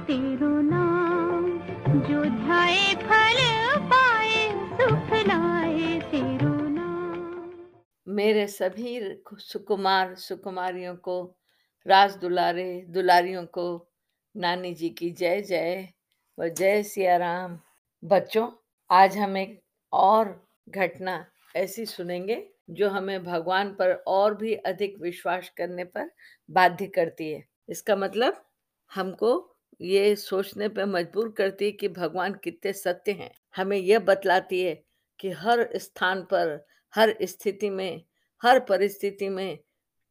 तेरो नाम, जो ध्याए, फल पाए, सुख लाए, तेरो नाम। मेरे सभी सुकुमार, सुकुमारियों को, राज दुलारे, दुलारियों को, नानी जी की जय जय, व जय सिया बच्चों, आज हम एक और घटना ऐसी सुनेंगे, जो हमें भगवान पर और भी अधिक विश्वास करने पर बाध्य करती है। इसका मतलब हमको ये सोचने पर मजबूर करती है कि भगवान कितने सत्य हैं। हमें यह बतलाती है कि हर स्थान पर, हर स्थिति में, हर परिस्थिति में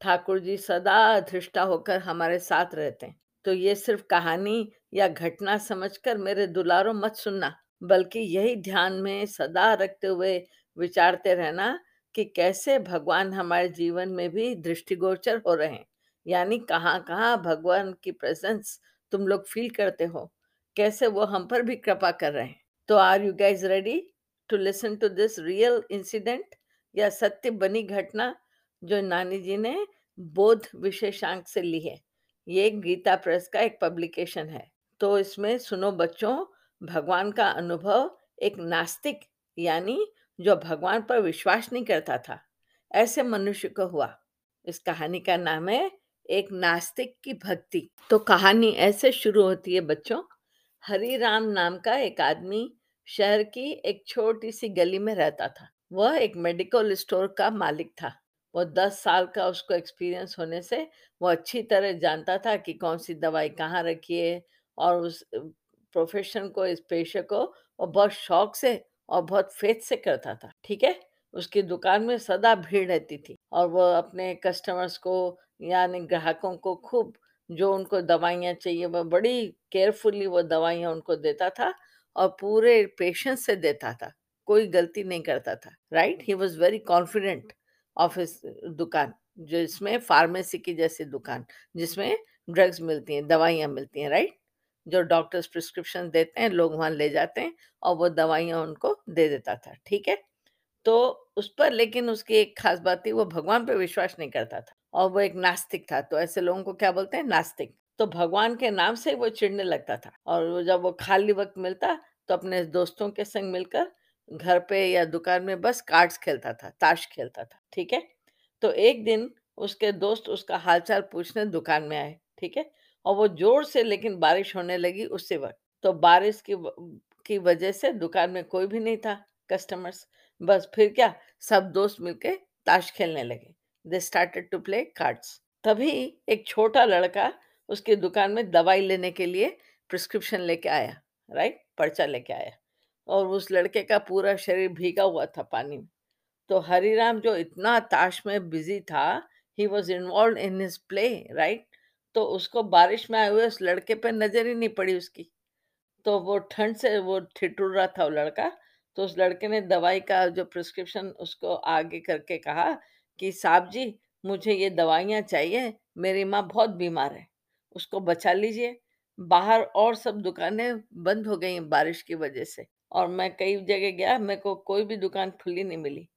ठाकुर जी सदा धृष्टा होकर हमारे साथ रहते हैं। तो ये सिर्फ़ कहानी या घटना समझकर मेरे दुलारों मत सुनना, बल्कि यही ध्यान में सदा रखते हुए विचारते रहना कि कैसे भगवान हमारे जीवन में भी दृष्टिगोचर हो रहे हैं। यानी कहाँ कहाँ भगवान की प्रेजेंस तुम लोग फील करते हो, कैसे वो हम पर भी कृपा कर रहे हैं? तो are you guys ready to listen to this real incident या सत्य बनी घटना जो नानी जी ने बोध विशेषांक से ली है? ये गीता प्रेस का एक पब्लिकेशन है। तो इसमें सुनो बच्चों, भगवान का अनुभव एक नास्तिक, यानी जो भगवान पर विश्वास नहीं करता था। ऐसे मनुष्य को हुआ। इस कहानी का नाम है एक नास्तिक की भक्ति। तो कहानी ऐसे शुरू होती है बच्चों, हरि राम नाम का एक आदमी शहर की एक छोटी सी गली में रहता था। वह एक मेडिकल स्टोर का मालिक था। वो दस साल का उसको एक्सपीरियंस होने से वो अच्छी तरह जानता था कि कौन सी दवाई कहाँ रखी है और उस प्रोफेशन को, इस पेशे को वो बहुत शौक से और बहुत फेथ से करता था। ठीक है? उसकी दुकान में सदा भीड़ रहती थी और वो अपने कस्टमर्स को यानी ग्राहकों को खूब जो उनको दवाइयाँ चाहिए, वह बड़ी केयरफुली वो दवाइयाँ उनको देता था और पूरे पेशेंस से देता था, कोई गलती नहीं करता था, right? He was very confident of his दुकान जिसमें फार्मेसी की जैसी दुकान, जिसमें ड्रग्स मिलती हैं, दवाइयाँ मिलती हैं, राइट? जो डॉक्टर्स प्रिस्क्रिप्शन देते हैं, लोग वहाँ ले जाते हैं और वो दवाइयाँ उनको दे देता था, ठीक है? तो उस पर लेकिन उसकी एक खास बात थी, वो भगवान पर विश्वास नहीं करता था और वो एक नास्तिक था तो ऐसे लोगों को क्या बोलते हैं? नास्तिक। तो भगवान के नाम से वो चिढ़ने लगता था और वो जब वो खाली वक्त मिलता तो अपने दोस्तों के संग मिलकर घर पे या दुकान में बस कार्ड्स खेलता था, ताश खेलता था, ठीक है? तो एक दिन उसके दोस्त उसका हालचाल पूछने दुकान में आए, ठीक है? और वो ज़ोर से लेकिन बारिश होने लगी उसी वक्त। तो बारिश की की वजह से दुकान में कोई भी नहीं था, कस्टमर्स। बस फिर क्या, सब दोस्त मिलके ताश खेलने लगे। They started to play cards तभी एक छोटा लड़का उसकी दुकान में दवाई लेने के लिए प्रिस्क्रिप्शन लेके आया राइट पर्चा लेके आया। और उस लड़के का पूरा शरीर भीगा हुआ था पानी में। तो हरिराम जो इतना ताश में बिज़ी था he was involve in his play right तो उसको बारिश में आए हुए उस लड़के पे नज़र ही नहीं पड़ी उसकी। तो वो ठंड से वो ठिठुर रहा था वो लड़का। तो उस लड़के ने दवाई का जो प्रिस्क्रिप्शन उसको आगे करके कहा कि, साहब जी, मुझे ये दवाइयाँ चाहिए, मेरी माँ बहुत बीमार है, उसको बचा लीजिए। बाहर और सब दुकानें बंद हो गई बारिश की वजह से और मैं कई जगह गया, मेरे को कोई भी दुकान खुली नहीं मिली।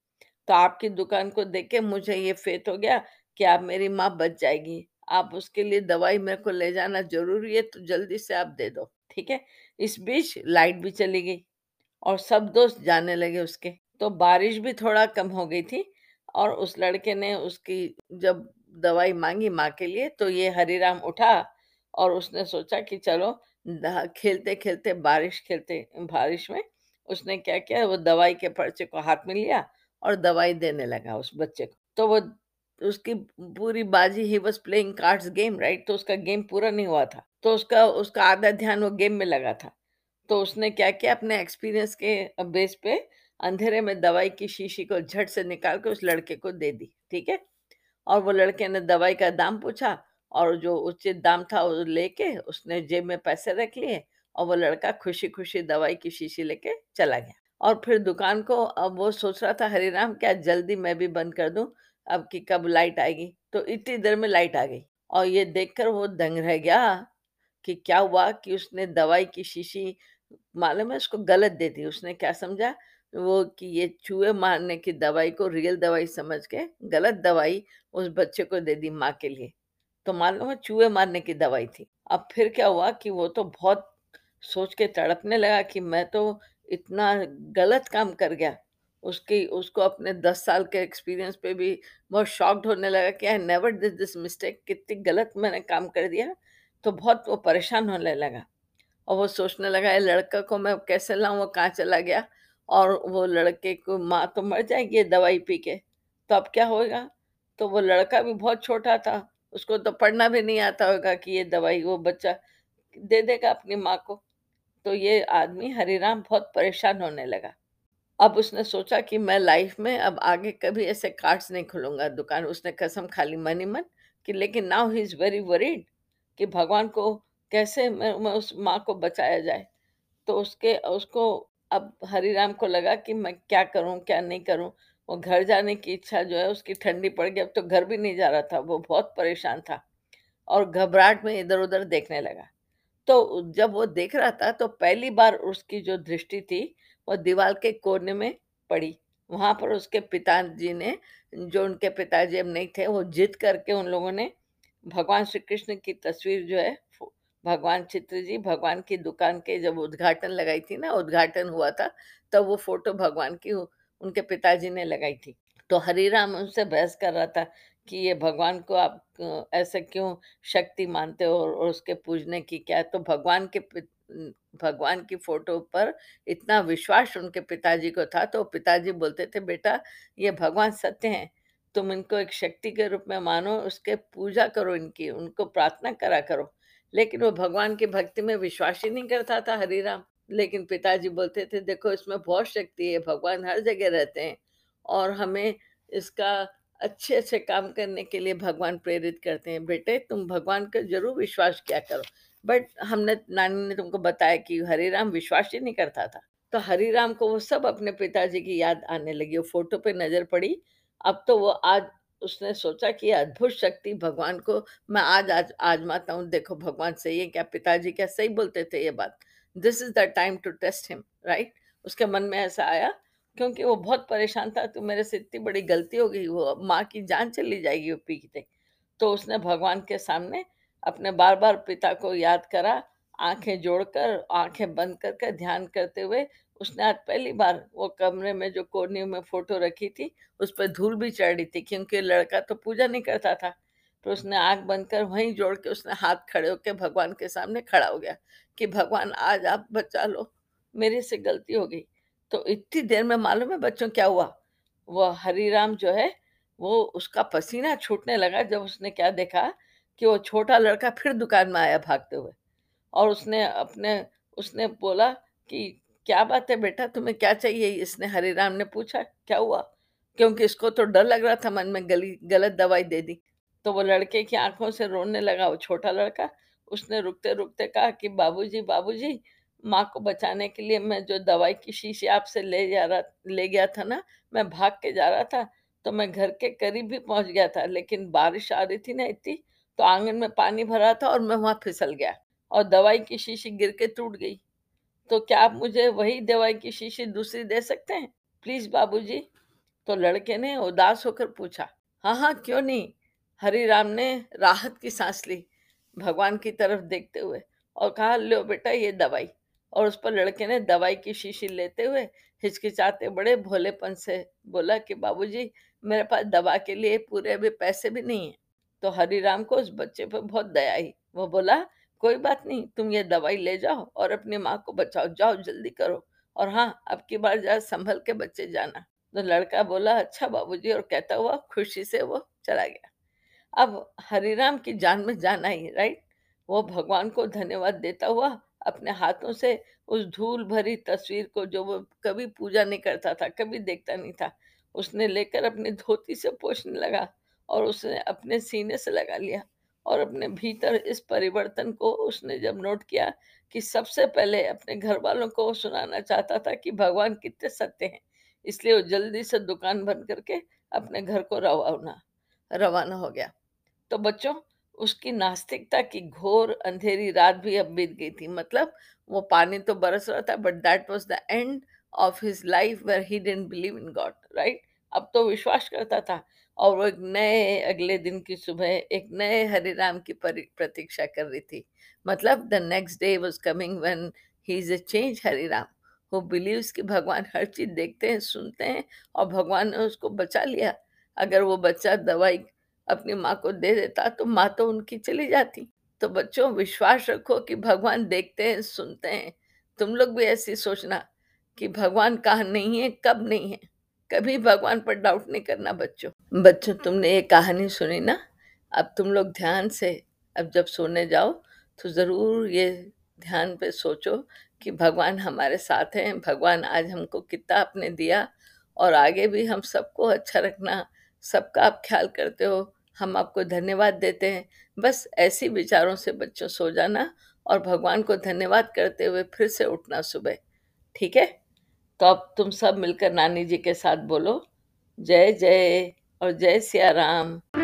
तो आपकी दुकान को देख के मुझे ये फेत हो गया कि आप मेरी माँ बच जाएगी, आप उसके लिए दवाई मेरे को ले जाना ज़रूरी है तो जल्दी से आप दे दो, ठीक है? इस बीच लाइट भी चली गई। और सब दोस्त जाने लगे उसके। तो बारिश भी थोड़ा कम हो गई थी और उस लड़के ने उसकी जब दवाई मांगी माँ के लिए तो ये हरिराम उठा और उसने सोचा कि चलो खेलते खेलते बारिश खेलते, बारिश में उसने क्या किया, वो दवाई के पर्चे को हाथ में लिया और दवाई देने लगा उस बच्चे को। तो वो उसकी पूरी बाजी he was playing cards game right तो उसका गेम पूरा नहीं हुआ था। तो उसका उसका आधा ध्यान वो गेम में लगा था। तो उसने क्या किया अपने एक्सपीरियंस के बेस पे अंधेरे में दवाई की शीशी को झट से निकाल के उस लड़के को दे दी, ठीक है? और वो लड़के ने दवाई का दाम पूछा और जो उचित दाम था वो लेके उसने जेब में पैसे रख लिए और वो लड़का खुशी खुशी दवाई की शीशी लेके चला गया। और फिर दुकान को अब वो सोच रहा था हरिराम क्या जल्दी मैं भी बंद कर दूँ? अब कि कब लाइट आएगी? तो इतनी देर में लाइट आ गई और ये देखकर वो दंग रह गया कि क्या हुआ कि उसने दवाई की शीशी मालूम है, उसको गलत दे दी। उसने क्या समझा? वो कि ये चूहे मारने की दवाई को रियल दवाई समझ के, गलत दवाई उस बच्चे को दे दी माँ के लिए। तो मालूम है चूहे मारने की दवाई थी। अब फिर क्या हुआ कि वो तो बहुत सोच के तड़पने लगा कि मैं तो इतना गलत काम कर गया। उसकी, उसको अपने 10 साल के एक्सपीरियंस पे भी बहुत शॉक्ड होने लगा कि I never did this mistake कितनी गलत मैंने काम कर दिया। तो बहुत वो परेशान होने लगा। और वो सोचने लगा ये लड़का को मैं कैसे लाऊँ, वो कहाँ चला गया और वो लड़के को माँ तो मर जाएगी ये दवाई पी के, तो अब क्या होगा? तो वो लड़का भी बहुत छोटा था, उसको तो पढ़ना भी नहीं आता होगा कि ये दवाई वो बच्चा दे देगा अपनी माँ को। तो ये आदमी हरिराम बहुत परेशान होने लगा। अब उसने सोचा कि मैं लाइफ में अब आगे कभी ऐसे कार्ड्स नहीं खोलूँगा दुकान। उसने कसम खा ली मन मन कि लेकिन now he is very worried कि भगवान को कैसे मैं मैं उस माँ को बचाया जाए। तो उसके उसको अब हरिराम को लगा कि मैं क्या करूँ, क्या नहीं करूँ? वो घर जाने की इच्छा जो है उसकी ठंडी पड़ गई, अब तो घर भी नहीं जा रहा था, वो बहुत परेशान था और घबराहट में इधर-उधर देखने लगा। तो जब वो देख रहा था तो पहली बार उसकी जो दृष्टि थी वो दीवार के कोने में पड़ी। वहाँ पर उसके पिताजी ने जो उनके पिताजी अब नहीं थे वो जिद करके उन लोगों ने भगवान श्री कृष्ण की तस्वीर जो है भगवान चित्र जी भगवान की दुकान के जब उद्घाटन लगाई थी ना उद्घाटन हुआ था तब वो फ़ोटो भगवान की उनके पिताजी ने लगाई थी। तो हरिराम उनसे बहस कर रहा था कि ये भगवान को आप ऐसे क्यों शक्ति मानते हो और उसके पूजने की क्या तो भगवान के भगवान की फ़ोटो पर इतना विश्वास उनके पिताजी को था तो पिताजी बोलते थे, "बेटा ये भगवान सत्य हैं, तुम इनको एक शक्ति के रूप में मानो, उसके पूजा करो इनकी, उनको प्रार्थना करा करो।" लेकिन वो भगवान की भक्ति में विश्वास ही नहीं करता था हरिराम। लेकिन पिताजी बोलते थे, "देखो इसमें बहुत शक्ति है, भगवान हर जगह रहते हैं और हमें इसका अच्छे-अच्छे काम करने के लिए भगवान प्रेरित करते हैं। बेटे तुम भगवान का ज़रूर विश्वास क्या करो। बट हमने नानी ने तुमको बताया कि हरिराम विश्वास ही नहीं करता था। तो हरिराम को वो सब अपने पिताजी की याद आने लगी। वो फ़ोटो पे नज़र पड़ी। अब तो वो आज उसने सोचा कि अद्भुत शक्ति भगवान को मैं आज आज आज़माता हूँ। देखो भगवान सही है क्या? पिताजी क्या सही बोलते थे ये बात। This is the time to test him, right? उसके मन में ऐसा आया क्योंकि वो बहुत परेशान था तो मेरे से इतनी बड़ी गलती हो गई वो माँ की जान चली जाएगी वो पीते। तो उसने भगवान के सामने अपने बार-बार पिता को याद करा, आँखें जोड़कर, आँखें बंद कर कर ध्यान करते हुए उसने आज पहली बार वो कमरे में जो कोने में फ़ोटो रखी थी, उस पर धूल भी चढ़ थी क्योंकि लड़का तो पूजा नहीं करता था। तो उसने आँख बंद कर वहीं जोड़ के उसने हाथ खड़े होकर भगवान के सामने खड़ा हो गया कि भगवान आज आप बचा लो, मेरे से गलती हो गई। तो इतनी देर में मालूम है बच्चों क्या हुआ? वो हरीराम जो है, वो उसका पसीना छूटने लगा जब उसने क्या देखा कि वो छोटा लड़का फिर दुकान में आया भागते हुए और उसने अपने उसने बोला कि, "क्या बात है बेटा, तुम्हें क्या चाहिए?" इसने हरीराम ने पूछा, "क्या हुआ?" क्योंकि इसको तो डर लग रहा था मन में गली गलत दवाई दे दी। तो वो लड़के की आँखों से रोने लगा वो छोटा लड़का। उसने रुकते-रुकते कहा कि, "बाबूजी, बाबूजी, माँ को बचाने के लिए मैं जो दवाई की शीशी आपसे ले जा रहा ले गया था ना, मैं भाग के जा रहा था, तो मैं घर के करीब भी पहुँच गया था, लेकिन बारिश आ रही थी ना इतनी, तो आँगन में पानी भरा था और मैं वहाँ फिसल गया और दवाई की शीशी गिर के टूट गई। तो क्या आप मुझे वही दवाई की शीशी दूसरी दे सकते हैं? प्लीज़ बाबूजी।" तो लड़के ने उदास होकर पूछा। "हाँ, हाँ, क्यों नहीं?" हरी राम ने राहत की सांस ली, भगवान की तरफ़ देखते हुए और कहा, "लो बेटा ये दवाई।" और उस पर लड़के ने दवाई की शीशी लेते हुए हिचकिचाते बड़े भोलेपन से बोला कि, "बाबूजी, मेरे पास दवा के लिए पूरे अभी पैसे भी नहीं है तो हरीराम को उस बच्चे पर बहुत दया आई। वो बोला, "कोई बात नहीं, तुम ये दवाई ले जाओ और अपनी माँ को बचाओ, जाओ जल्दी करो और हाँ, अब की बार ज़रा सँभल के बच्चे जाना।" तो लड़का बोला, "अच्छा बाबूजी" और कहता हुआ खुशी से वो चला गया। अब हरिराम की जान में जान आई, राइट? वो भगवान को धन्यवाद देता हुआ अपने हाथों से उस धूल भरी तस्वीर को जो वो कभी पूजा नहीं करता था, कभी देखता नहीं था, उसने लेकर अपनी धोती से पोंछने लगा और उसने अपने सीने से लगा लिया और अपने भीतर इस परिवर्तन को उसने जब नोट किया कि सबसे पहले अपने घर वालों को सुनाना चाहता था कि भगवान कितने सत्य हैं। इसलिए वो जल्दी से दुकान बंद करके अपने घर को रवाना रवाना हो गया। तो बच्चों, उसकी नास्तिकता की घोर अंधेरी रात भी अब बीत गई थी। मतलब वो पानी तो बरस रहा था but that was the end of his life where he didn't believe in God, right? अब तो विश्वास करता था। और वो एक नए अगले दिन की सुबह एक नए हरे राम की प्रतीक्षा कर रही थी। मतलब the next day was coming one he is a change Hare Ram वो बिलीव्स कि भगवान हर चीज़ देखते हैं, सुनते हैं और भगवान ने उसको बचा लिया। अगर वो बच्चा दवाई अपनी माँ को दे देता तो माँ तो उनकी चली जाती। तो बच्चों, विश्वास रखो कि भगवान देखते हैं, सुनते हैं। तुम लोग भी ऐसी सोचना कि भगवान कहाँ नहीं है, कब नहीं है। कभी भगवान पर डाउट नहीं करना बच्चों। बच्चों तुमने ये कहानी सुनी ना? अब तुम लोग ध्यान से अब जब सोने जाओ तो ज़रूर ये ध्यान पे सोचो कि भगवान हमारे साथ हैं भगवान आज हमको कितना आपने दिया और आगे भी हम सबको अच्छा रखना सबका आप ख्याल करते हो हम आपको धन्यवाद देते हैं। बस ऐसी विचारों से बच्चों सो जाना और भगवान को धन्यवाद करते हुए फिर से उठना सुबह। ठीक है? तो अब तुम सब मिलकर नानी जी के साथ बोलो। जय जय और जय सिया राम।